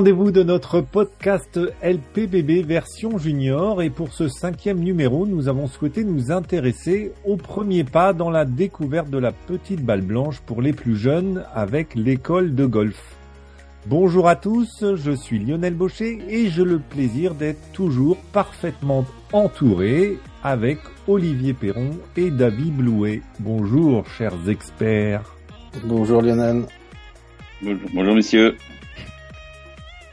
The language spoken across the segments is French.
rendez-vous de notre podcast LPBB version junior et pour ce cinquième numéro, nous avons souhaité nous intéresser au premier pas dans la découverte de la petite balle blanche pour les plus jeunes avec l'école de golf. Bonjour à tous, je suis Lionel Baucher et j'ai le plaisir d'être toujours parfaitement entouré avec Olivier Perron et David Blouet. Bonjour chers experts. Bonjour Lionel. Bonjour, bonjour messieurs.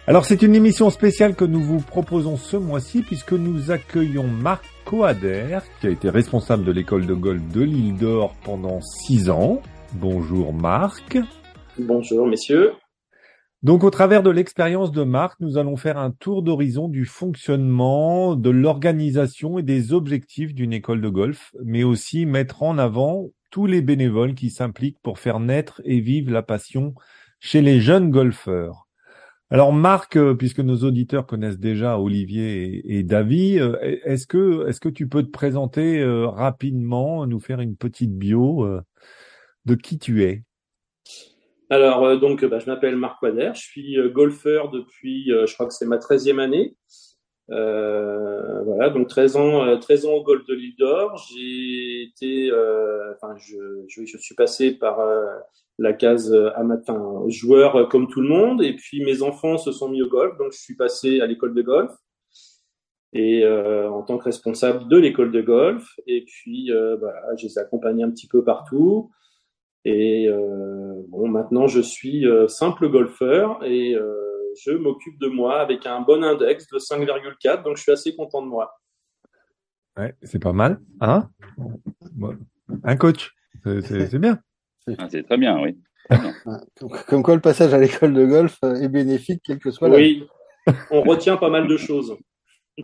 Alors c'est une émission spéciale que nous vous proposons ce mois-ci puisque nous accueillons Marc Coader qui a été responsable de l'école de golf de l'île d'Or pendant six ans. Bonjour Marc. Bonjour messieurs. Donc au travers de l'expérience de Marc, nous allons faire un tour d'horizon du fonctionnement, de l'organisation et des objectifs d'une école de golf, mais aussi mettre en avant tous les bénévoles qui s'impliquent pour faire naître et vivre la passion chez les jeunes golfeurs. Alors Marc, euh, puisque nos auditeurs connaissent déjà Olivier et, David, euh, est-ce que est-ce que tu peux te présenter euh, rapidement, nous faire une petite bio de qui tu es? Alors donc bah, je m'appelle Marc Wader, je suis golfeur depuis je crois que c'est ma 13e année. voilà, donc 13 ans 13 ans au golf de l'île d'Or, j'ai été enfin je, je, je, suis passé par la case euh, matin joueur euh, comme tout le monde. Et puis mes enfants se sont mis au golf, donc je suis passé à l'école de golf et euh, en tant que responsable de l'école de golf. Et puis euh, voilà, je les accompagne un petit peu partout. Et euh, bon, maintenant je suis simple golfeur et je m'occupe de moi avec un bon index de 5,4, donc je suis assez content de moi. Ouais, c'est pas mal, hein? Un coach, c'est bien. Ah, c'est très bien, oui. Comme quoi le passage à l'école de golf euh, est bénéfique, quel que soit Oui, on retient pas mal de choses.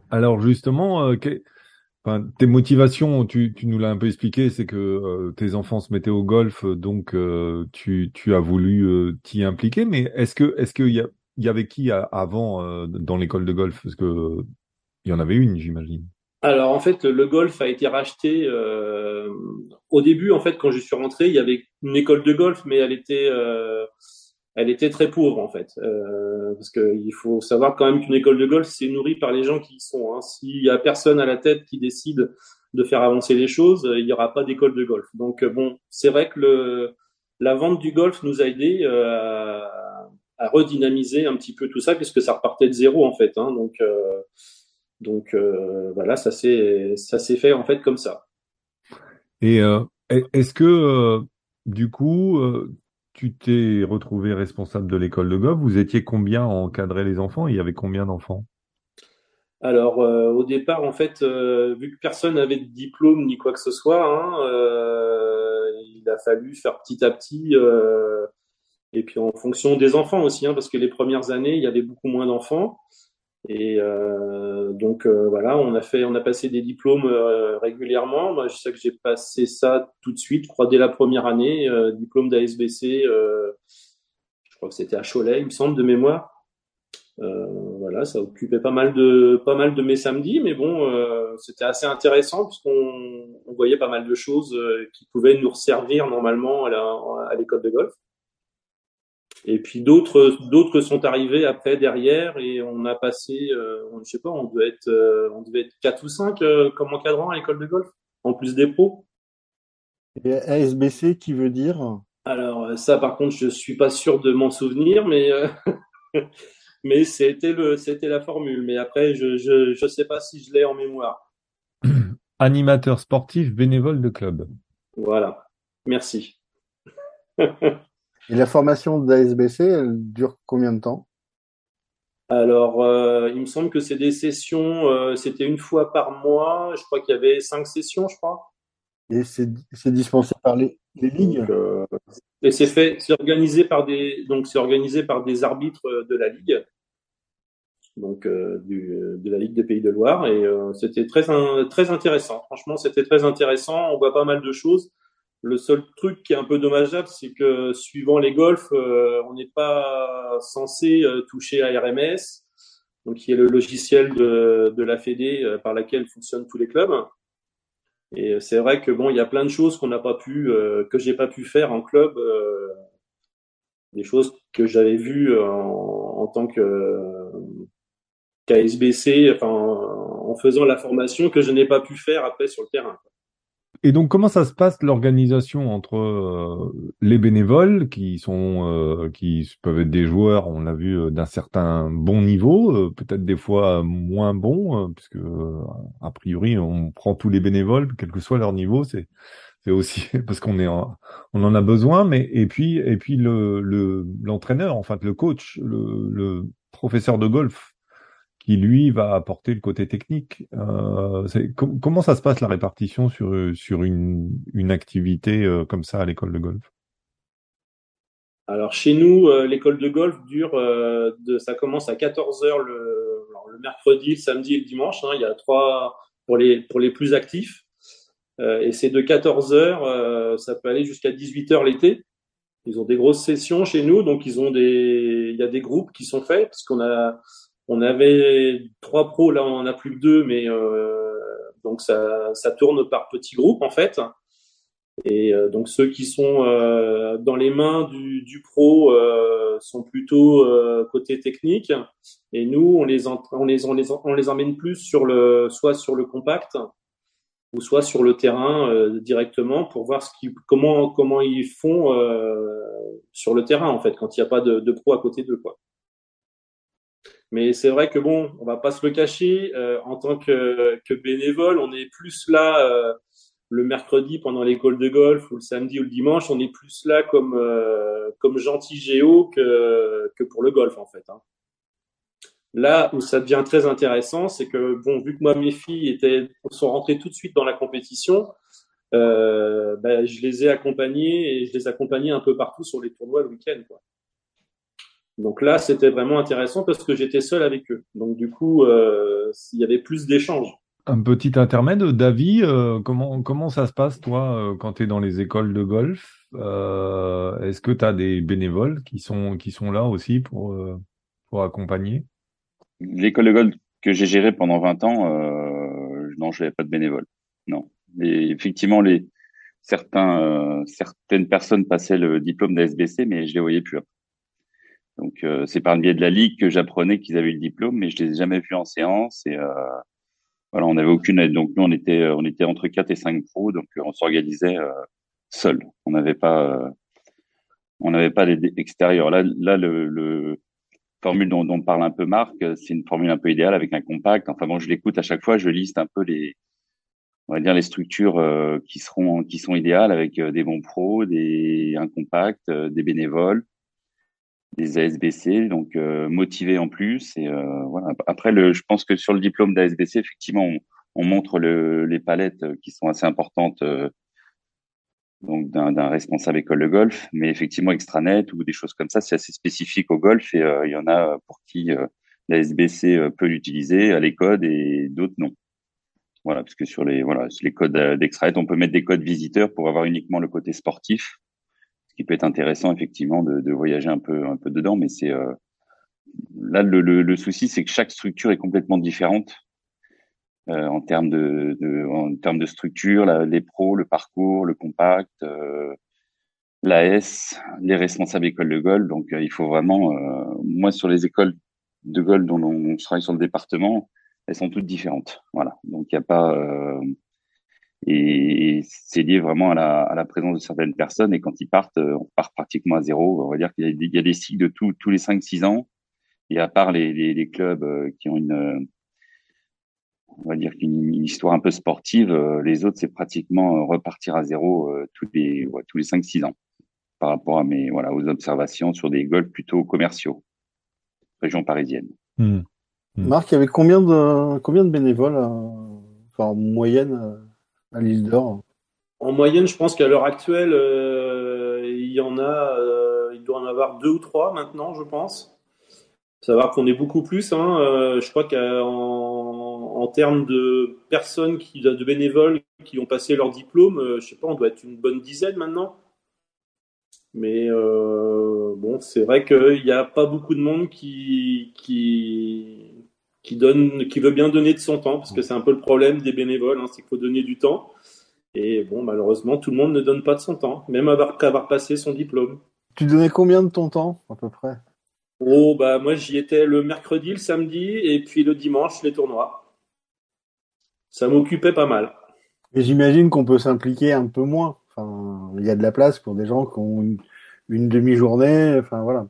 Alors justement, euh, tes motivations, tu, nous l'as un peu expliqué, c'est que euh, tes enfants se mettaient au golf, donc tu, as voulu t'y impliquer, mais est-ce que est-ce qu'il y, y avait qui avant dans l'école de golf? Parce que il y en avait une, j'imagine. Alors en fait, le golf a été racheté. Euh, au début, en fait, quand je suis rentré, il y avait une école de golf, mais elle était, euh, elle était très pauvre en fait, euh, parce qu'il faut savoir quand même qu'une école de golf c'est nourri par les gens qui y sont. Hein. S'il y a personne à la tête qui décide de faire avancer les choses, il n'y aura pas d'école de golf. Donc bon, c'est vrai que le, la vente du golf nous a aidé à, à, redynamiser un petit peu tout ça, puisque ça repartait de zéro en fait. Hein. Donc donc euh, voilà, ça s'est ça s'est fait en fait comme ça. Et euh, est-ce que euh, du coup tu t'es retrouvé responsable de l'école de golf? Vous étiez combien à encadrer les enfants? Il y avait combien d'enfants? Alors au départ, en fait, vu que personne n'avait de diplôme ni quoi que ce soit, hein, il a fallu faire petit à petit. et puis en fonction des enfants aussi, hein, parce que les premières années, il y avait beaucoup moins d'enfants. Et euh, donc euh, voilà, on a fait, on a passé des diplômes euh, régulièrement. Moi, je sais que j'ai passé ça tout de suite, je crois dès la première année, euh, diplôme d'ASBC. je crois que c'était à Cholet, il me semble, de mémoire. voilà, ça occupait pas mal de pas mal de mes samedis, mais bon, c'était assez intéressant puisqu'on on voyait pas mal de choses qui pouvaient nous servir normalement à l'école de golf. Et puis d'autres d'autres sont arrivés après derrière et on a passé, euh, je sais pas, on devait être euh, on devait être quatre ou cinq euh, comme encadrant à l'école de golf, en plus des pros. Et ASBC qui veut dire Alors ça par contre je suis pas sûr de m'en souvenir, mais mais c'était le c'était la formule. Mais après je je je sais pas si je l'ai en mémoire. Animateur sportif bénévole de club. Voilà. Merci. Et la formation d'ASBC, elle dure combien de temps? Alors, euh, il me semble que c'est des sessions, euh, c'était une fois par mois. Je crois qu'il y avait cinq sessions, je crois. Et c'est dispensé par les, les ligues? Euh, Et c'est fait, c'est organisé par des, donc c'est organisé par des arbitres de la ligue, donc du, de la ligue des Pays de Loire, et c'était très très intéressant. Franchement, c'était très intéressant. On voit pas mal de choses. Le seul truc qui est un peu dommageable, c'est que suivant les golfs, euh, on n'est pas censé euh, toucher à RMS, donc qui est le logiciel de, de la Fédé euh, par laquelle fonctionnent tous les clubs. Et c'est vrai que bon, il y a plein de choses qu'on n'a pas pu, que j'ai pas pu faire en club, des choses que j'avais vues en, tant que qu'ASBC, enfin, en faisant la formation que je n'ai pas pu faire après sur le terrain. Et donc, comment ça se passe l'organisation entre euh, les bénévoles qui sont, euh, qui peuvent être des joueurs, on l'a vu, euh, d'un certain bon niveau, peut-être des fois moins bon, puisque a priori on prend tous les bénévoles, quel que soit leur niveau, c'est c'est aussi parce qu'on est, en, on en a besoin, mais et puis et puis le l'entraîneur, en fait le coach, le, le professeur de golf qui lui va apporter le côté technique. Euh, comment ça se passe la répartition sur, sur une, activité euh, comme ça à l'école de golf? Alors chez nous, euh, l'école de golf dure, ça commence à 14h le, le mercredi, le samedi et le dimanche. Hein, il y a trois pour les, pour les plus actifs. et c'est de 14h, ça peut aller jusqu'à 18h l'été. Ils ont des grosses sessions chez nous, donc ils ont des, il y a des groupes qui sont faits parce qu'on a on avait trois pros, là on en a plus que deux, mais euh, donc ça, ça tourne par petits groupes en fait. Et euh, donc ceux qui sont euh, dans les mains du, du pro sont plutôt côté technique, et nous on les, on les on les on les emmène plus sur le soit sur le compact ou soit sur le terrain directement pour voir ce qui comment comment ils font sur le terrain en fait quand il n'y a pas de, de pro à côté d'eux quoi. Mais c'est vrai que bon, on va pas se le cacher. Euh, en tant que, bénévole, on est plus là euh, le mercredi pendant l'école de golf ou le samedi ou le dimanche. On est plus là comme euh, comme gentil géo que que pour le golf en fait. Hein. Là où ça devient très intéressant, c'est que bon, vu que moi mes filles étaient sont rentrées tout de suite dans la compétition, ben, je les ai accompagnées et je les accompagnais un peu partout sur les tournois le week-end. Donc là, c'était vraiment intéressant parce que j'étais seul avec eux. Donc du coup, euh, il y avait plus d'échanges. Un petit intermède, David, euh, comment, comment ça se passe, toi, euh, quand tu es dans les écoles de golf? Euh, Est-ce que tu as des bénévoles qui sont, qui sont là aussi pour, euh, pour accompagner? L'école de golf que j'ai gérée pendant 20 ans, non, je n'avais pas de bénévoles. Non. Et effectivement, les, certains, certaines personnes passaient le diplôme d'ASBC, mais je les voyais plus. Donc euh, c'est par le biais de la ligue que j'apprenais qu'ils avaient le diplôme, mais je les ai jamais vus en séance et euh, voilà, on n'avait aucune aide. Donc nous on était euh, on était entre 4 et 5 pros, donc on s'organisait seul. On n'avait pas on n'avait pas d'aide extérieure. Là là le, le formule dont, dont parle un peu Marc, c'est une formule un peu idéale avec un compact. Enfin bon, je l'écoute à chaque fois, je liste un peu les on va dire les structures qui seront qui sont idéales avec des bons pros, des un compact, des bénévoles des ASBC, donc euh, motivés en plus. Et euh, voilà. Après, le, je pense que sur le diplôme d'ASBC, effectivement, on, on montre le, les palettes qui sont assez importantes euh, donc d'un responsable école de golf, mais effectivement extranet ou des choses comme ça, c'est assez spécifique au golf et il y en a pour qui l'ASBC peut l'utiliser à les codes et d'autres non. Voilà, parce que sur les voilà sur les codes d'extranet, on peut mettre des codes visiteurs pour avoir uniquement le côté sportif ce qui peut être intéressant effectivement de, voyager un peu un peu dedans, mais c'est euh, là le, souci c'est que chaque structure est complètement différente euh, en termes de, en termes de structure, les pros, le parcours, le compact, euh, l'AS, les responsables écoles de golf. Donc euh, il faut vraiment, moi sur les écoles de golf dont on travaille sur le département, elles sont toutes différentes. Voilà, donc il n'y a pas et c'est lié vraiment à la, à la, présence de certaines personnes. Et quand ils partent, euh, on part pratiquement à zéro. On va dire qu'il y, y, a des cycles de tout, tous les 5-6 ans. Et à part les, les, les, clubs euh, qui ont une, on va dire qu'une histoire un peu sportive, euh, les autres, c'est pratiquement repartir à zéro tous les, ouais, tous les 5-6 ans par rapport à mes, voilà, aux observations sur des golfs plutôt commerciaux, région parisienne. Mmh. Mmh. Marc, il y avait combien de, combien de bénévoles, enfin, en moyenne, l'île d'Or En moyenne, je pense qu'à l'heure actuelle, euh, il y en a, euh, il doit en avoir deux ou trois maintenant, je pense. Savoir qu'on est beaucoup plus. Hein, euh, je crois qu'en en termes de personnes qui, de bénévoles qui ont passé leur diplôme, je sais pas, on doit être une bonne dizaine maintenant. Mais bon, c'est vrai qu'il n'y a pas beaucoup de monde qui, qui, qui donne, qui veut bien donner de son temps, parce que c'est un peu le problème des bénévoles, hein, c'est qu'il faut donner du temps. Et bon, malheureusement, tout le monde ne donne pas de son temps, même qu'avoir passé son diplôme. Tu donnais combien de ton temps, à peu près? Oh, bah, moi, j'y étais le mercredi, le samedi, et puis le dimanche, les tournois. Ça m'occupait pas mal. Et j'imagine qu'on peut s'impliquer un peu moins. Enfin, il y a de la place pour des gens qui ont une, demi-journée, enfin voilà,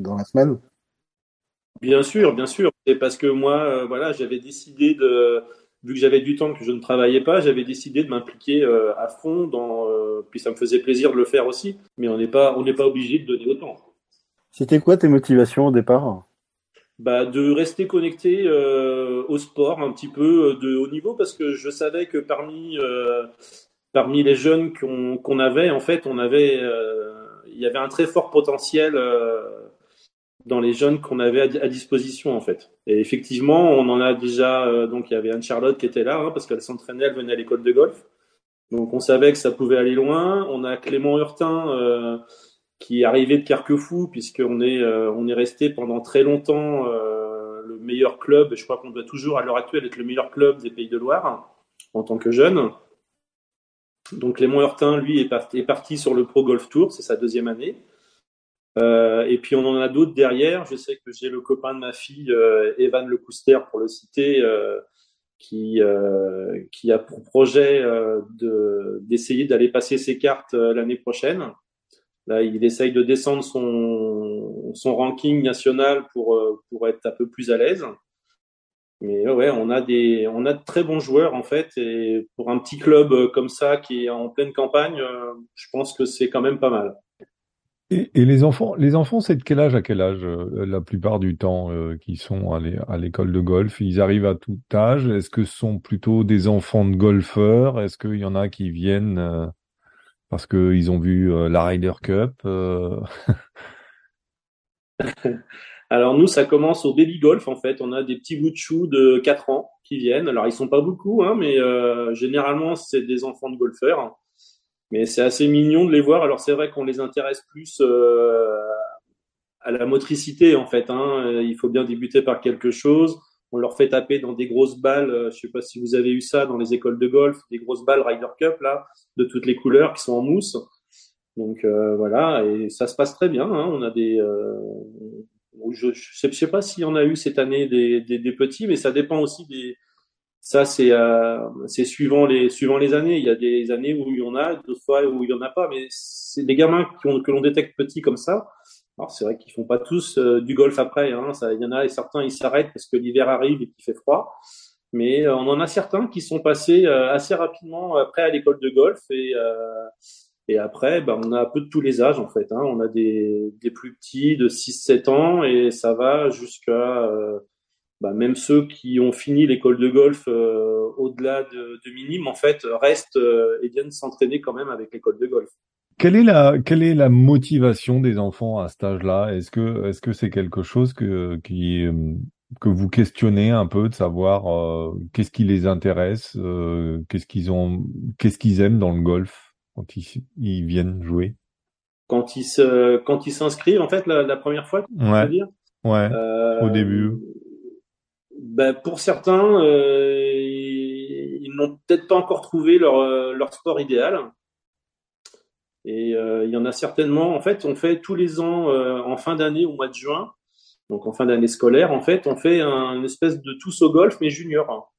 dans la semaine. Bien sûr, bien sûr. C'est parce que moi, euh, voilà, j'avais décidé de, vu que j'avais du temps que je ne travaillais pas, j'avais décidé de m'impliquer euh, à fond dans, euh, puis ça me faisait plaisir de le faire aussi. Mais on n'est pas, on n'est pas obligé de donner autant. C'était quoi tes motivations au départ? Bah, de rester connecté au sport un petit peu de haut niveau parce que je savais que parmi parmi les jeunes qu'on avait en fait on avait il y avait un très fort potentiel dans les jeunes qu'on avait à, disposition en fait. Et effectivement, on en a déjà euh, donc il y avait Anne Charlotte qui était là hein, parce qu'elle s'entraînait, elle venait à l'école de golf. Donc on savait que ça pouvait aller loin. On a Clément Hurtin euh, qui est arrivé de Carquefou puisqu'on est euh, on est resté pendant très longtemps le meilleur club. Je crois qu'on doit toujours à l'heure actuelle être le meilleur club des Pays de Loire en tant que jeune. Donc Clément Hurtin, lui, est parti, est parti sur le Pro Golf Tour, c'est sa deuxième année. Euh, et puis on en a d'autres derrière. Je sais que j'ai le copain de ma fille, euh, Evan Lecouster, pour le citer, euh, qui, qui a pour projet de, d'essayer d'aller passer ses cartes l'année prochaine. Là, il essaye de descendre son, son ranking national pour, pour être un peu plus à l'aise. Mais ouais, on a des, on a de très bons joueurs en fait, et pour un petit club comme ça qui est en pleine campagne, je pense que c'est quand même pas mal. Et, les enfants, les enfants, c'est de quel âge à quel âge euh, la plupart du temps euh, qui sont à l'école de golf Ils arrivent à tout âge? Est-ce que ce sont plutôt des enfants de golfeurs? Est-ce qu'il y en a qui viennent euh, parce qu'ils ont vu la Ryder Cup Alors nous, ça commence au baby golf en fait. On a des petits bouts de choux de 4 ans qui viennent. Alors ils sont pas beaucoup, hein, mais généralement c'est des enfants de golfeurs. Mais c'est assez mignon de les voir. Alors c'est vrai qu'on les intéresse plus euh, à la motricité en fait. Hein. Il faut bien débuter par quelque chose. On leur fait taper dans des grosses balles. Euh, je sais pas si vous avez eu ça dans les écoles de golf, des grosses balles Ryder Cup là, de toutes les couleurs qui sont en mousse. Donc euh, voilà, et ça se passe très bien. Hein. On a des, euh, je, je sais, pas s'il y en a eu cette année des petits, mais ça dépend aussi des, ça, c'est euh, c'est suivant les suivant les années. Il y a des années où il y en a, d'autres fois où il y en a pas. Mais c'est des gamins qui ont, que l'on détecte petits comme ça. Alors c'est vrai qu'ils font pas tous euh, du golf après. Hein. Ça, il y en a et certains ils s'arrêtent parce que l'hiver arrive et qu'il fait froid. Mais euh, on en a certains qui sont passés assez rapidement après à l'école de golf et et après, ben, on a un peu de tous les âges en fait. Hein. On a des, des plus petits de 6-7 ans et ça va jusqu'à bah, même ceux qui ont fini l'école de golf euh, au-delà de, de minime, en fait, restent euh, et viennent s'entraîner quand même avec l'école de golf. Quelle est la quelle est la motivation des enfants à cet âge-là? Est-ce que est-ce que c'est quelque chose que qui euh, que vous questionnez un peu de savoir qu'est-ce qui les intéresse, qu'est-ce qu'ils ont, qu'est-ce qu'ils aiment dans le golf quand ils, ils viennent jouer? Quand ils se quand ils s'inscrivent en fait la, la première fois, ouais. veux dire? Ouais. au début ben, pour certains, euh, ils, n'ont peut-être pas encore trouvé leur, euh, leur sport idéal. Et euh, il y en a certainement, en fait, on fait tous les ans, en fin d'année, au mois de juin, donc en fin d'année scolaire, en fait, on fait un, une espèce de tous au golf, mais junior.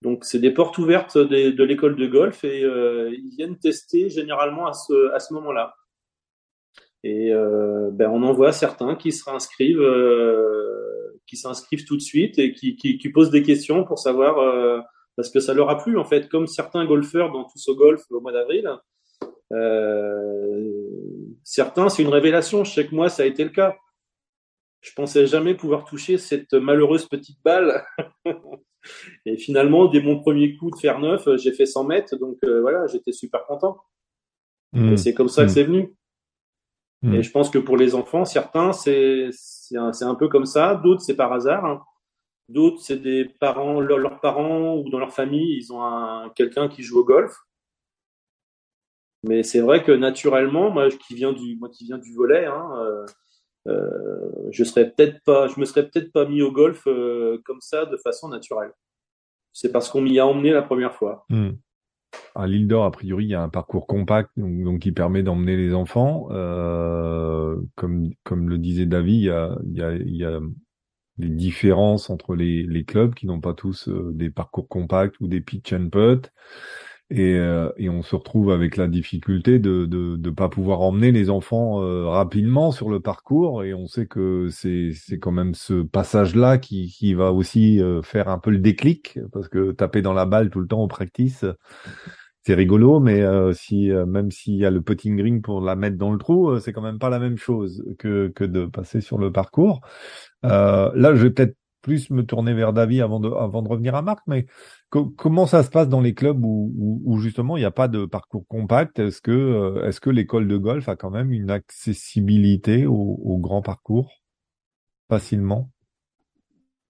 Donc c'est des portes ouvertes de, l'école de golf et ils viennent tester généralement à ce, à ce moment-là. Et ben, on en voit certains qui se réinscrivent qui s'inscrivent tout de suite et qui, qui, qui, posent des questions pour savoir euh, parce que ça leur a plu en fait, comme certains golfeurs dans tous au golf au mois d'avril. Euh, certains, c'est une révélation. Je sais que moi, ça a été le cas. Je pensais jamais pouvoir toucher cette malheureuse petite balle. et finalement, dès mon premier coup de fer neuf, j'ai fait 100 mètres. Donc euh, voilà, j'étais super content. Mmh. C'est comme ça que mmh. c'est venu. Mmh. Et je pense que pour les enfants, certains, c'est c'est un, peu comme ça. D'autres, c'est par hasard. Hein. D'autres, c'est des parents, leurs parents ou dans leur famille, ils ont quelqu'un qui joue au golf. Mais c'est vrai que naturellement, moi qui viens du, moi qui viens du volet, hein, euh, euh, je serais peut-être pas, je me serais peut-être pas mis au golf euh, comme ça de façon naturelle. C'est parce qu'on m'y a emmené la première fois. Hmm. À l'île d'Or, a priori, il y a un parcours compact donc, qui permet d'emmener les enfants. Euh, comme, comme le disait David, il y a, il y a, il des différences entre les, les clubs qui n'ont pas tous euh, des parcours compacts ou des pitch and putt. Et, euh, et, on se retrouve avec la difficulté de de, de pas pouvoir emmener les enfants euh, rapidement sur le parcours. Et on sait que c'est quand même ce passage-là qui qui va aussi euh, faire un peu le déclic parce que taper dans la balle tout le temps au practice, c'est rigolo, mais si même s'il y a le putting green pour la mettre dans le trou, c'est quand même pas la même chose que que de passer sur le parcours. là, je vais peut-être plus me tourner vers David avant de, avant de revenir à Marc, mais comment ça se passe dans les clubs où, où, justement il n'y a pas de parcours compact? Est-ce que, euh, est-ce que l'école de golf a quand même une accessibilité au, au grand parcours? Facilement?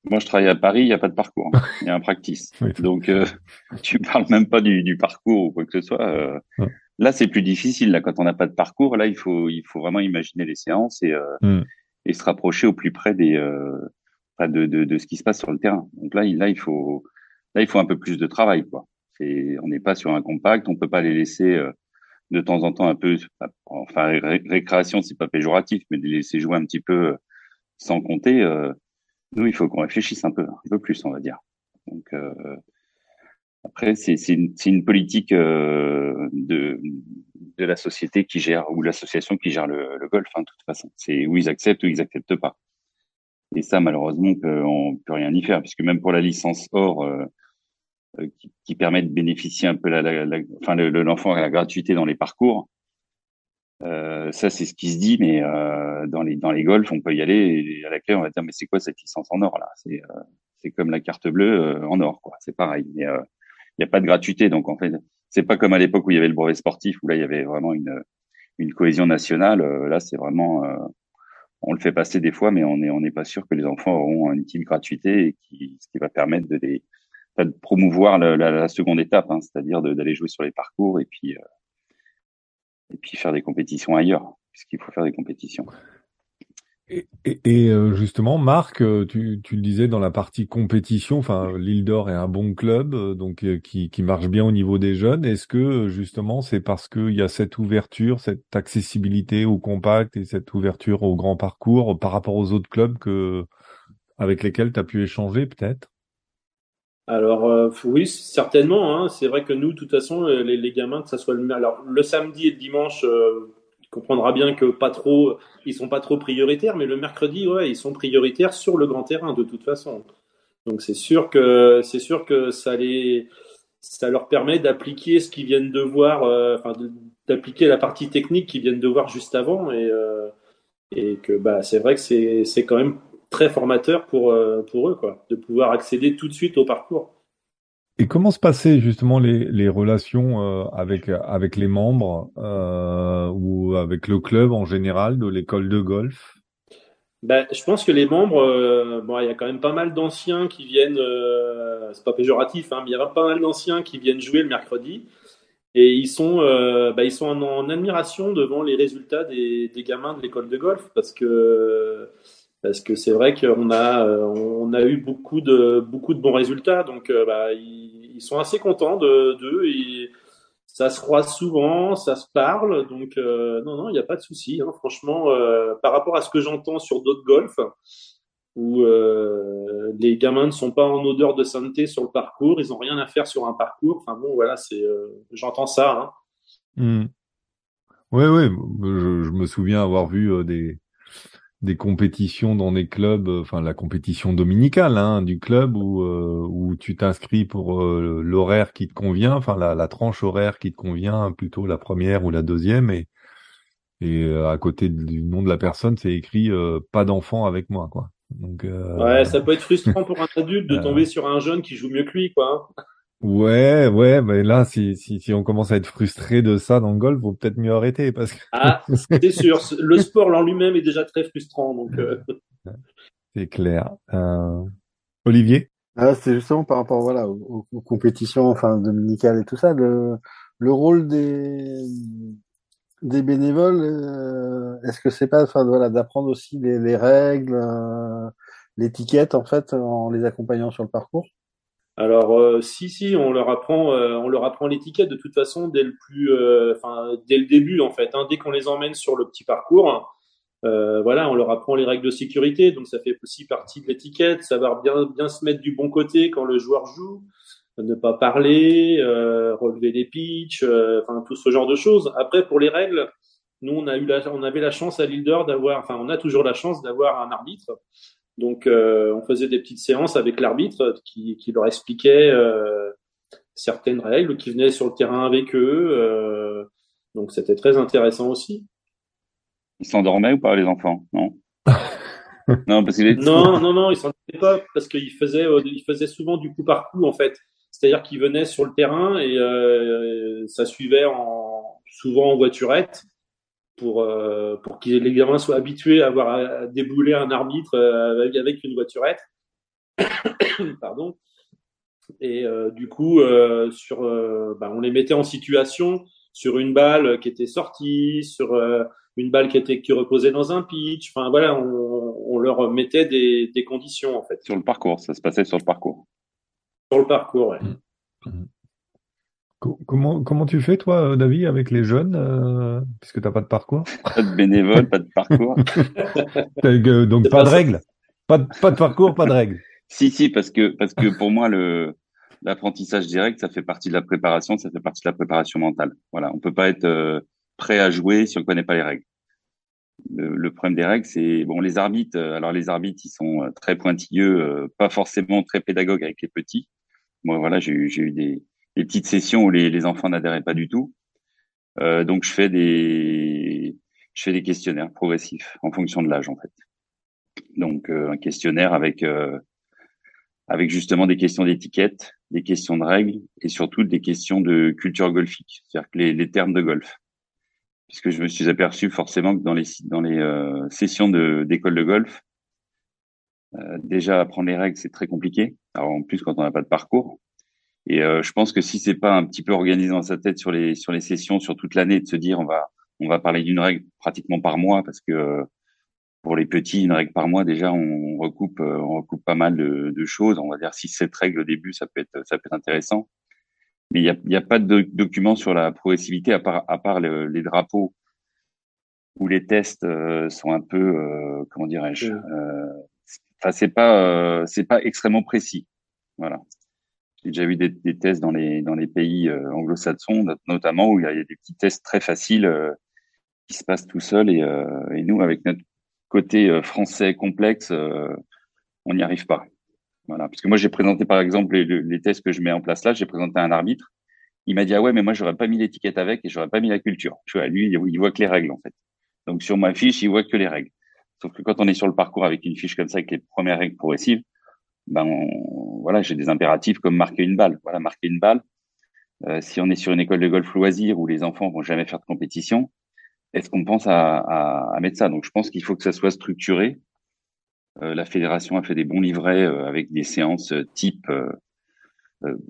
Moi, je travaille à Paris, il n'y a pas de parcours. Hein. Il y a un practice. Donc, euh, tu parles même pas du, du, parcours ou quoi que ce soit. Euh. Là, c'est plus difficile. Là, quand on n'a pas de parcours, là, il faut, il faut vraiment imaginer les séances et, euh, mm. et se rapprocher au plus près des, de, de, de, ce qui se passe sur le terrain. Donc là, il, là, il faut, là, il faut un peu plus de travail, quoi. C'est, on n'est pas sur un compact, on peut pas les laisser euh, de temps en temps un peu, enfin, récréation, c'est pas péjoratif, mais les laisser jouer un petit peu euh, sans compter. Euh, nous, il faut qu'on réfléchisse un peu, un peu plus, on va dire. Donc après, c'est, une, une, politique de, de la société qui gère ou l'association qui gère le, le golf, hein, de toute façon. C'est où ils acceptent ou ils acceptent pas. Et ça, malheureusement, on peut rien y faire, puisque même pour la licence or, euh, euh, qui, qui, permet de bénéficier un peu la, la, la enfin l'enfant à la gratuité dans les parcours, euh, ça c'est ce qui se dit, mais euh, dans les dans les golfs, on peut y aller et à la clé on va dire mais c'est quoi cette licence en or là? C'est euh, c'est comme la carte bleue en or quoi, c'est pareil. Il n'y a pas de gratuité, donc en fait c'est pas comme à l'époque où il y avait le brevet sportif où là il y avait vraiment une une cohésion nationale. là c'est vraiment on le fait passer des fois, mais on n'est on n'est pas sûr que les enfants auront un utile gratuité et qui, ce qui va permettre de les de promouvoir la, la, seconde étape, hein, c'est-à-dire d'aller jouer sur les parcours et puis euh, et puis faire des compétitions ailleurs, puisqu'il faut faire des compétitions. Et, et, euh, justement, Marc, euh, tu, tu, le disais dans la partie compétition, enfin, l'île d'Or est un bon club, euh, donc qui, qui marche bien au niveau des jeunes. Est-ce que justement, c'est parce qu'il y a cette ouverture, cette accessibilité au compact et cette ouverture au grand parcours par rapport aux autres clubs que avec lesquels tu as pu échanger, peut-être? Alors oui, certainement. Hein. C'est vrai que nous, de toute façon, les, les, gamins, que ça soit le, samedi et le dimanche, comprendra bien que pas trop, ils sont pas trop prioritaires, mais le mercredi, ouais, ils sont prioritaires sur le grand terrain de toute façon. Donc c'est sûr que ça les, ça leur permet d'appliquer ce qu'ils viennent de voir, euh, d'appliquer la partie technique qu'ils viennent de voir juste avant et euh, que bah c'est vrai que c'est quand même très formateur pour euh, pour eux quoi, de pouvoir accéder tout de suite au parcours. Et comment se passaient justement les, les relations euh, avec avec les membres euh, ou avec le club en général de l'école de golf? Ben, je pense que les membres, euh, bon, il y a quand même pas mal d'anciens qui viennent, euh, c'est pas péjoratif, hein, mais il y a pas mal d'anciens qui viennent jouer le mercredi et ils sont, euh, ben, ils sont en, en, admiration devant les résultats des, des gamins de l'école de golf parce que parce que c'est vrai qu'on a on a eu beaucoup de beaucoup de bons résultats donc bah, ils, sont assez contents de d'eux et ça se croise souvent ça se parle donc euh, non non il n'y a pas de souci hein, franchement euh, par rapport à ce que j'entends sur d'autres golfs où euh, les gamins ne sont pas en odeur de sainteté sur le parcours ils ont rien à faire sur un parcours enfin bon voilà c'est j'entends ça hein. Mmh. Oui, oui, je, me souviens avoir vu des, des compétitions dans des clubs, euh, enfin la compétition dominicale hein, du club où, euh, où tu t'inscris pour euh, l'horaire qui te convient, enfin la, la, tranche horaire qui te convient, plutôt la première ou la deuxième, et, et à côté du nom de la personne, c'est écrit pas d'enfant avec moi, quoi. Donc, ouais, ça peut être frustrant pour un adulte de tomber sur un jeune qui joue mieux que lui, quoi. Ouais, ouais, mais là, si, si, si on commence à être frustré de ça dans le golf, vaut peut-être mieux arrêter parce que. Ah, c'est sûr. Le sport en lui-même est déjà très frustrant, donc. Euh. C'est clair. Euh... Olivier? Ah, c'est justement par rapport, voilà, aux, compétitions, enfin, dominicales et tout ça, le, le rôle des, des bénévoles, euh, est-ce que c'est pas, enfin, voilà, d'apprendre aussi les, les règles, euh, l'étiquette, en fait, en les accompagnant sur le parcours? Alors euh, si si, on leur apprend euh, on leur apprend l'étiquette de toute façon dès le plus euh, enfin dès le début en fait. Hein, dès qu'on les emmène sur le petit parcours, voilà, on leur apprend les règles de sécurité, donc ça fait aussi partie de l'étiquette, savoir bien bien se mettre du bon côté quand le joueur joue, ne pas parler, relever des pitchs, enfin tout ce genre de choses. Après pour les règles, nous on a eu la, on avait la chance à l'île d'Or d'avoir, enfin on a toujours la chance d'avoir un arbitre donc, euh, on faisait des petites séances avec l'arbitre qui, qui, leur expliquait euh, certaines règles, qui venait sur le terrain avec eux. Euh, donc, c'était très intéressant aussi. Ils s'endormaient ou pas, les enfants? Non Non, parce qu'il non, non, non, ils s'endormaient pas parce qu'ils faisaient, ils faisaient souvent du coup par coup, en fait. C'est-à-dire qu'ils venaient sur le terrain et ça suivait en, souvent en voiturette pour, euh, pour que les gamins soient habitués à avoir à débouler un arbitre euh, avec, une voiturette. Pardon. Et euh, du coup, sur, bah, on les mettait en situation sur une balle qui était sortie, sur une balle qui était qui reposait dans un pitch. Enfin voilà, on, on leur mettait des, des, conditions en fait. Sur le parcours, ça se passait sur le parcours. Sur le parcours, ouais. Mmh. Comment, comment tu fais, toi, euh, David, avec les jeunes, euh, puisque tu n'as pas de parcours? Pas de bénévole, pas de parcours. Donc, pas de règles pas de, pas de parcours, pas de règles Si, si, parce que, parce que pour moi, le, l'apprentissage direct, ça fait partie de la préparation, ça fait partie de la préparation mentale. Voilà, on peut pas être euh, prêt à jouer si on connaît pas les règles. Le, le problème des règles, c'est bon, les arbitres. Alors les arbitres, ils sont très pointilleux, pas forcément très pédagogues avec les petits. Moi, voilà, j'ai eu, j'ai eu des, des petites sessions où les, les enfants n'adhéraient pas du tout. Euh, donc je fais des je fais des questionnaires progressifs en fonction de l'âge en fait. Donc euh, un questionnaire avec euh, avec justement des questions d'étiquette, des questions de règles et surtout des questions de culture golfique, c'est-à-dire que les, les, termes de golf. Puisque je me suis aperçu forcément que dans les dans les sessions d'école de golf, déjà apprendre les règles c'est très compliqué. Alors en plus quand on n'a pas de parcours, et euh, je pense que si c'est pas un petit peu organisé dans sa tête sur les sur les sessions, sur toute l'année, de se dire on va on va parler d'une règle pratiquement par mois, parce que euh, pour les petits, une règle par mois déjà on recoupe euh, on recoupe pas mal de, de choses. On va dire si cette règle au début, ça peut être ça peut être intéressant. Mais il y a, y a pas de document sur la progressivité à part à part les drapeaux où les tests sont un peu comment dirais-je. Enfin c'est pas c'est pas extrêmement précis. Voilà. J'ai déjà vu des, des, tests dans les dans les pays euh, anglo-saxons, notamment où il y, a, des petits tests très faciles euh, qui se passent tout seuls et, euh, et, nous, avec notre côté français complexe, on n'y arrive pas. Voilà, parce que moi j'ai présenté par exemple les, les, tests que je mets en place là, j'ai présenté un arbitre. Il m'a dit ah ouais mais moi j'aurais pas mis l'étiquette avec et j'aurais pas mis la culture. Tu vois, lui il voit que les règles en fait. Donc sur ma fiche il voit que les règles. Sauf que quand on est sur le parcours avec une fiche comme ça avec les premières règles progressives, ben voilà, j'ai des impératifs comme marquer une balle. Voilà, marquer une balle. Euh, si on est sur une école de golf loisir où les enfants vont jamais faire de compétition, est-ce qu'on pense à, mettre ça? Donc, je pense qu'il faut que ça soit structuré. Euh, la fédération a fait des bons livrets euh, avec des séances type,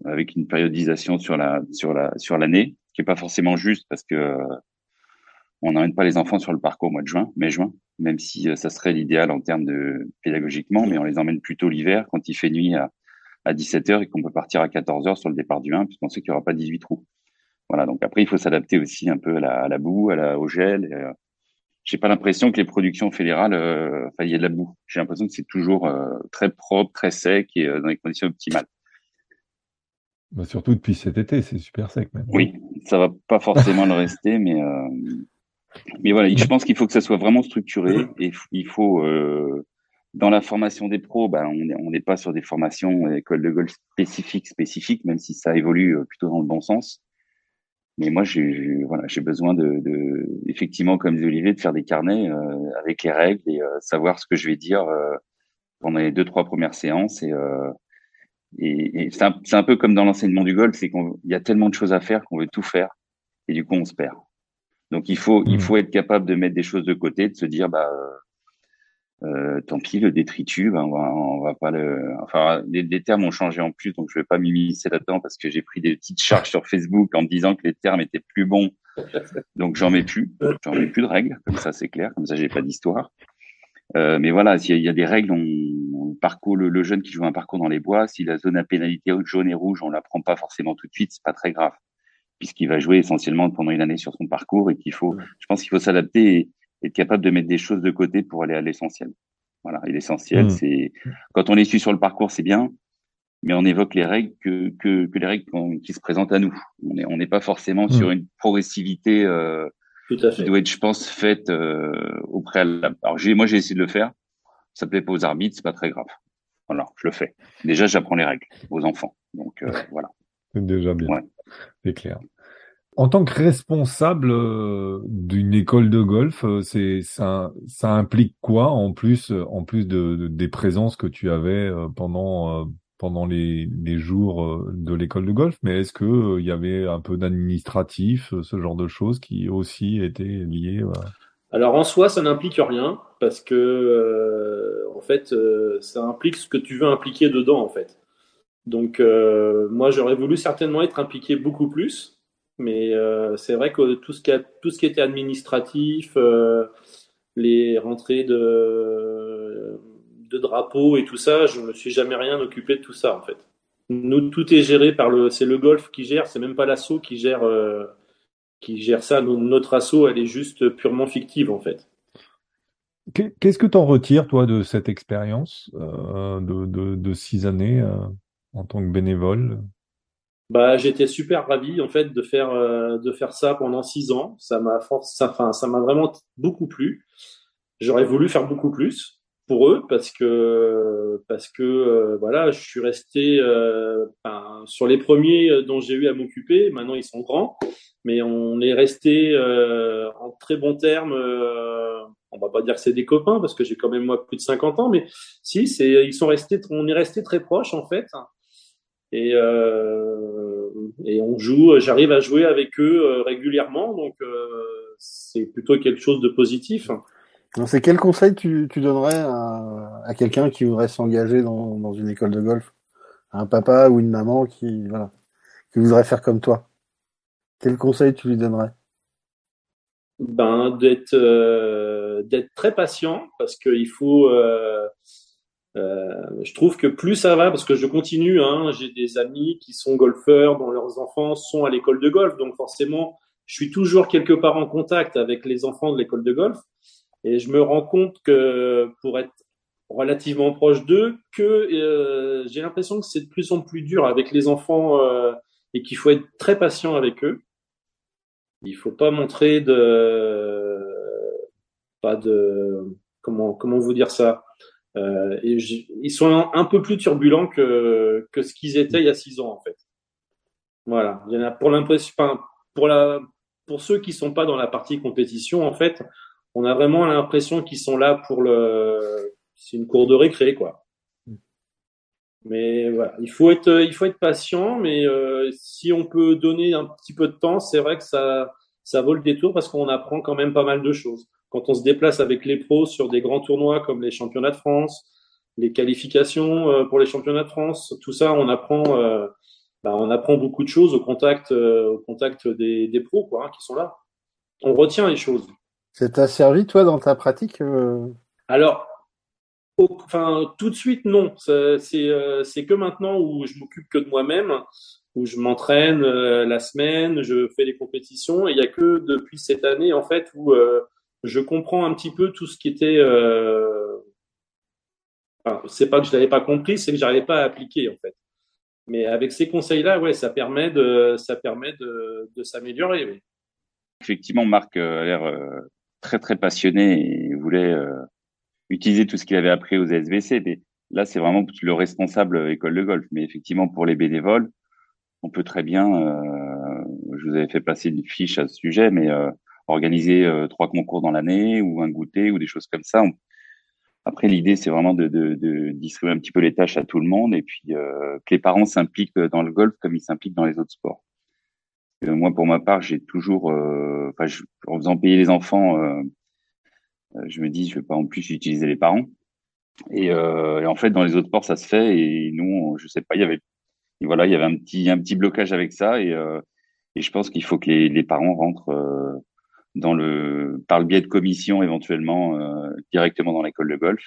avec une périodisation sur la sur la sur l'année, qui est pas forcément juste parce que on n'emmène pas les enfants sur le parcours au mois de juin, mai-juin même si ça serait l'idéal en termes de pédagogiquement, mais on les emmène plutôt l'hiver quand il fait nuit à, à 17h et qu'on peut partir à 14h sur le départ du 1, puisqu'on sait qu'il n'y aura pas 18 trous. Voilà, donc après, il faut s'adapter aussi un peu à la, à la boue, à la, au gel. Euh, j'ai pas l'impression que les productions fédérales, euh, enfin, il y a de la boue. J'ai l'impression que c'est toujours euh, très propre, très sec et dans les conditions optimales. Bah surtout depuis cet été, c'est super sec même. Oui, ça va pas forcément le rester, mais mais voilà, je pense qu'il faut que ça soit vraiment structuré et il faut euh, dans la formation des pros, ben on n'est pas sur des formations euh, école de golf spécifiques spécifiques, même si ça évolue euh, plutôt dans le bon sens. Mais moi, j'ai voilà, j'ai besoin de, de, effectivement, comme dit Olivier, de faire des carnets euh, avec les règles et euh, savoir ce que je vais dire euh, pendant les deux trois premières séances et et, et c'est un, un, peu comme dans l'enseignement du golf, c'est qu'il y a tellement de choses à faire qu'on veut tout faire et du coup on se perd. Donc il faut il hmm. faut être capable de mettre des choses de côté, de se dire bah euh, tant pis le détritus, ben, on va on va pas le enfin les, termes ont changé en plus donc je vais pas m'immiscer là-dedans parce que j'ai pris des petites charges sur Facebook en me disant que les termes étaient plus bons. Donc j'en mets plus, j'en mets plus de règles comme ça c'est clair, comme ça j'ai pas d'histoire. Euh, mais voilà, s'il y, a des règles, on, parcours, le, jeune qui joue un parcours dans les bois, si la zone à pénalité jaune et rouge, on la prend pas forcément tout de suite, c'est pas très grave, puisqu'il va jouer essentiellement pendant une année sur son parcours et qu'il faut, je pense qu'il faut s'adapter être capable de mettre des choses de côté pour aller à l'essentiel. Voilà, et l'essentiel, mmh. c'est quand on les suit sur le parcours, c'est bien, mais on évoque les règles que, que, que les règles qui se présentent à nous. On n'est on n'est pas forcément sur mmh. une progressivité euh, qui doit être, je pense, faite euh, au préalable. Alors j'ai, moi, j'ai essayé de le faire. Ça plaît pas aux arbitres, c'est pas très grave. Voilà, je le fais. Déjà, j'apprends les règles aux enfants. Donc euh, voilà. C'est déjà bien. C'est clair. En tant que responsable euh, d'une école de golf, euh, ça, implique quoi en plus, en plus de, des présences que tu avais pendant les jours de l'école de golf, mais est-ce que il y avait un peu d'administratif, ce genre de choses qui aussi étaient liées Alors en soi, ça n'implique rien parce que en fait, ça implique ce que tu veux impliquer dedans en fait. Donc moi, j'aurais voulu certainement être impliqué beaucoup plus mais euh, c'est vrai que tout ce, qui a, tout ce qui était administratif, euh, les rentrées de, de drapeaux et tout ça, je me suis jamais rien occupé de tout ça en fait. Nous, tout est géré par le, c'est le golf qui gère, c'est même pas l'assaut qui gère, euh, qui gère ça. notre assaut, elle est juste purement fictive en fait. Qu'est-ce que tu en retires, toi, de cette expérience de, de, six années en tant que bénévole? Bah, j'étais super ravi en fait de faire euh, de faire ça pendant six ans. Ça m'a force, ça, enfin, ça m'a vraiment beaucoup plu. J'aurais voulu faire beaucoup plus pour eux parce que parce que euh, voilà, je suis resté euh, sur les premiers dont j'ai eu à m'occuper. Maintenant, ils sont grands, mais on est resté en très bons termes. on va pas dire que c'est des copains parce que j'ai quand même moi plus de 50 ans, mais si, c'est ils sont restés, on est resté très proches en fait. Et, euh, et on joue, j'arrive à jouer avec eux euh, régulièrement, donc euh, c'est plutôt quelque chose de positif. C'est quel conseil tu, tu donnerais à, à quelqu'un qui voudrait s'engager dans, dans une école de golf? Un papa ou une maman qui, voilà, qui voudrait faire comme toi? Quel conseil tu lui donnerais? Ben, d'être euh, d'être très patient parce qu'il faut euh, euh, je trouve que plus ça va, parce que je continue, hein, j'ai des amis qui sont golfeurs, dont leurs enfants sont à l'école de golf, donc forcément, je suis toujours quelque part en contact avec les enfants de l'école de golf, et je me rends compte que pour être relativement proche d'eux, que euh, j'ai l'impression que c'est de plus en plus dur avec les enfants euh, et qu'il faut être très patient avec eux. Il faut pas montrer de, pas de, comment comment vous dire ça? Euh, et ils sont un, peu plus turbulents que, que ce qu'ils étaient il y a six ans, en fait. Voilà. Il y en a pour l'impression, pour la, pour ceux qui sont pas dans la partie compétition, en fait, on a vraiment l'impression qu'ils sont là pour le, c'est une cour de récré, quoi. Mais voilà, il faut être, il faut être patient, mais euh, si on peut donner un petit peu de temps, c'est vrai que ça, ça vaut le détour parce qu'on apprend quand même pas mal de choses quand on se déplace avec les pros sur des grands tournois comme les championnats de France, les qualifications euh, pour les championnats de France, tout ça, on apprend, euh, bah, on apprend beaucoup de choses au contact, euh, au contact des, des pros quoi, hein, qui sont là. On retient les choses. Ça t'a servi toi dans ta pratique Alors, enfin, tout de suite non. C'est c'est que maintenant où je m'occupe que de moi-même, où je m'entraîne la semaine, je fais des compétitions. Et il y a que depuis cette année en fait où je comprends un petit peu tout ce qui était. Euh... Enfin, c'est pas que je l'avais pas compris, c'est que j'arrivais pas à appliquer en fait. Mais avec ces conseils-là, ouais, ça permet de, ça permet de, de s'améliorer. Effectivement, Marc euh, a l'air euh, très très passionné et voulait euh, utiliser tout ce qu'il avait appris aux SBC. Mais là, c'est vraiment le responsable école de golf. Mais effectivement, pour les bénévoles, on peut très bien. je vous avais fait passer une fiche à ce sujet, mais organiser euh, trois concours dans l'année ou un goûter ou des choses comme ça. Après, l'idée, c'est vraiment de, de, de, distribuer un petit peu les tâches à tout le monde et puis euh, que les parents s'impliquent dans le golf comme ils s'impliquent dans les autres sports. Euh, moi, pour ma part, j'ai toujours, enfin, en faisant payer les enfants, je me dis, je vais pas en plus utiliser les parents. Et, et, en fait, dans les autres sports, ça se fait. Et nous, je sais pas, il y avait, voilà, il y avait un petit, un petit blocage avec ça. Et, et je pense qu'il faut que les, les parents rentrent dans le, par le biais de commissions éventuellement euh, directement dans l'école de golf.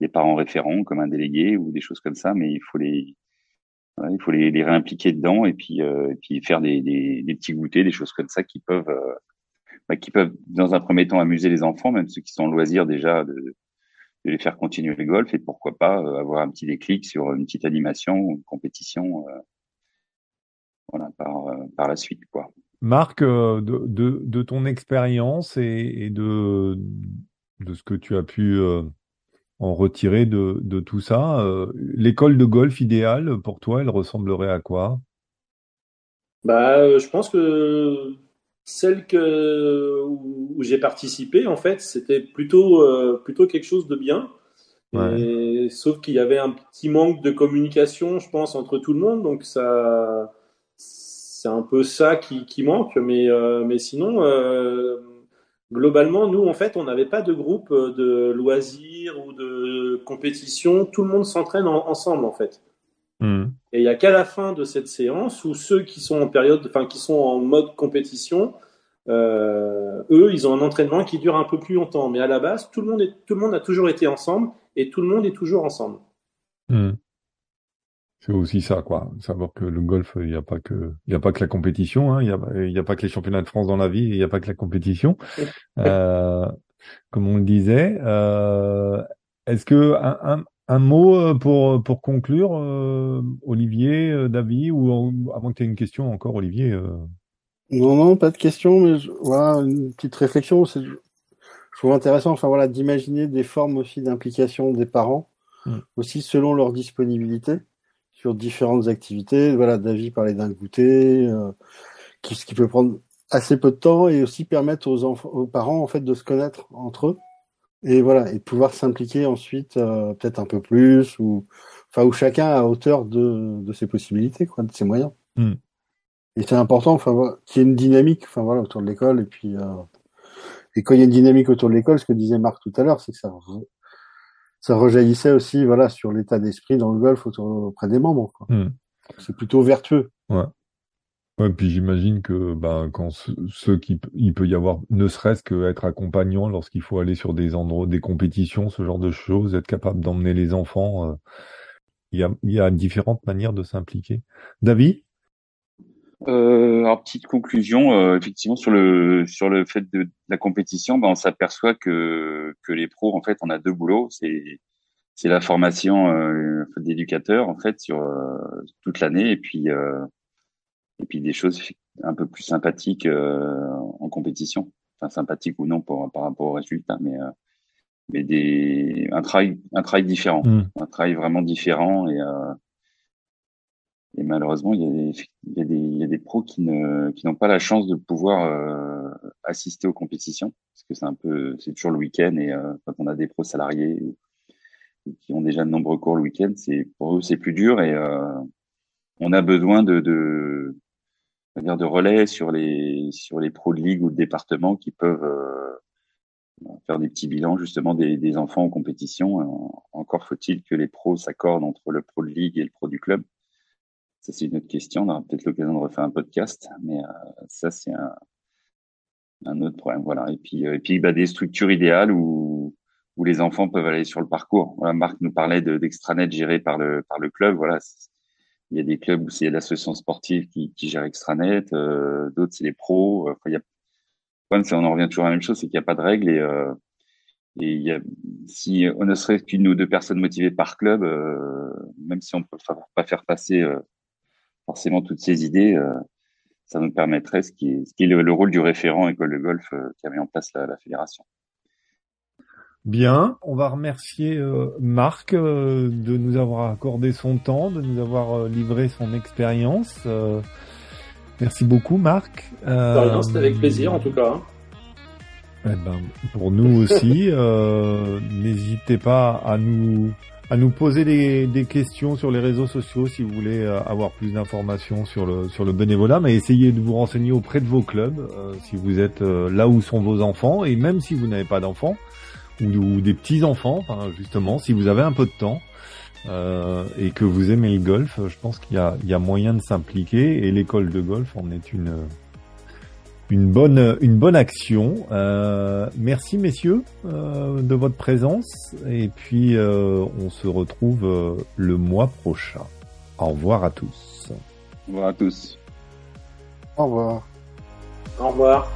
des parents référents comme un délégué ou des choses comme ça, mais il faut les il faut les, les, réimpliquer dedans et puis et puis faire des, des, des, petits goûters, des choses comme ça qui peuvent bah, qui peuvent dans un premier temps amuser les enfants, même ceux qui sont en loisir déjà de, de les faire continuer le golf et pourquoi pas avoir un petit déclic sur une petite animation ou une compétition voilà par par la suite quoi. Marc, de, de, de ton expérience et, et, de, de ce que tu as pu euh, en retirer de, de tout ça, euh, l'école de golf idéale pour toi, elle ressemblerait à quoi? Bah, Je pense que celle que, où, j'ai participé, en fait, c'était plutôt, euh, plutôt quelque chose de bien. Et, sauf qu'il y avait un petit manque de communication, je pense, entre tout le monde. Donc ça c'est un peu ça qui, qui manque, mais, euh, mais sinon, euh, globalement, nous, en fait, on n'avait pas de groupe de loisirs ou de compétition. Tout le monde s'entraîne ensemble, en fait. Hmm. Et il n'y a qu'à la fin de cette séance où ceux qui sont en période, enfin, qui sont en mode compétition, euh, eux, ils ont un entraînement qui dure un peu plus longtemps. Mais à la base, tout le monde, est, tout le monde a toujours été ensemble et tout le monde est toujours ensemble. Hmm. C'est aussi ça, quoi. Savoir que le golf, il n'y a pas que, il y a pas que la compétition, hein. Il y a, il y a pas que les championnats de France dans la vie, il n'y a pas que la compétition. Euh, comme on le disait. Euh, est-ce que un, un, un, mot euh, pour pour conclure, euh, Olivier, euh, David, ou avant que tu aies une question encore, Olivier. Non, non, pas de question, mais je, voilà une petite réflexion. C'est, je trouve intéressant, enfin voilà, d'imaginer des formes aussi d'implication des parents, hmm. aussi selon leur disponibilité sur différentes activités. Voilà, David parlait d'un goûter, euh, qui, ce qui peut prendre assez peu de temps et aussi permettre aux, aux parents en fait de se connaître entre eux et voilà et de pouvoir s'impliquer ensuite euh, peut-être un peu plus ou enfin où chacun à hauteur de, de ses possibilités quoi, de ses moyens. Mm. Et c'est important, enfin voilà, qu'il y ait une dynamique, enfin voilà, autour de l'école et puis euh, et quand il y a une dynamique autour de l'école, ce que disait Marc tout à l'heure, c'est que ça ça rejaillissait aussi voilà sur l'état d'esprit dans le golf auprès des membres. Hmm. C'est plutôt vertueux. Ouais. Ouais, puis j'imagine que ben, quand ceux qui il peut y avoir ne serait-ce que être accompagnant lorsqu'il faut aller sur des endroits, des compétitions, ce genre de choses, être capable d'emmener les enfants. Euh, il y, a, y a différentes manières de s'impliquer. David? Euh, alors petite conclusion, euh, effectivement sur le sur le fait de, la compétition, ben, on s'aperçoit que que les pros en fait on a deux boulots, c'est c'est la formation euh, d'éducateur en fait sur euh, toute l'année et puis euh, et puis des choses un peu plus sympathiques en compétition, enfin sympathiques ou non pour, par rapport aux résultats, mais mais des un travail un travail différent, mmh. un travail vraiment différent et et malheureusement, il y a des, il y a des, il y a des pros qui ne, qui n'ont pas la chance de pouvoir euh, assister aux compétitions, parce que c'est un peu, c'est toujours le week-end et euh, quand on a des pros salariés qui ont déjà de nombreux cours le week-end, c'est pour eux c'est plus dur et euh, on a besoin de, de, dire de relais sur les sur les pros de ligue ou de département qui peuvent euh, faire des petits bilans justement des, des enfants en compétition. Encore faut-il que les pros s'accordent entre le pro de ligue et le pro du club ça, c'est une autre question. On aura peut-être l'occasion de refaire un podcast, mais euh, ça, c'est un, un, autre problème. Voilà. Et puis, euh, et puis, bah, des structures idéales où, où les enfants peuvent aller sur le parcours. Voilà, Marc nous parlait d'extranet géré par le par le club. Voilà, il y a des clubs où c'est l'association sportive qui, qui gère extranet, euh, d'autres c'est les pros. Enfin, il y a, on en revient toujours à la même chose, c'est qu'il n'y a pas de règles et euh, et il y a, si on ne serait qu'une ou deux personnes motivées par club, euh, même si on peut pas faire passer forcément toutes ces idées, euh, ça nous permettrait, ce qui est, ce qui est le, rôle du référent école de golf euh, qui a mis en place la, la fédération. Bien, on va remercier euh, Marc euh, de nous avoir accordé son temps, de nous avoir euh, livré son expérience. merci beaucoup Marc. C'était avec plaisir en tout cas. Hein. Eh ben, pour nous aussi, n'hésitez pas à nous à nous poser des, questions sur les réseaux sociaux si vous voulez euh, avoir plus d'informations sur le sur le bénévolat, mais essayez de vous renseigner auprès de vos clubs euh, si vous êtes euh, là où sont vos enfants. Et même si vous n'avez pas d'enfants ou, des petits enfants, justement, si vous avez un peu de temps et que vous aimez le golf, je pense qu'il y a, il y a moyen de s'impliquer. Et l'école de golf en est une une bonne une bonne action. Euh, merci messieurs euh, de votre présence et puis euh, on se retrouve euh, le mois prochain. Au revoir à tous. Au revoir à tous. Au revoir. Au revoir.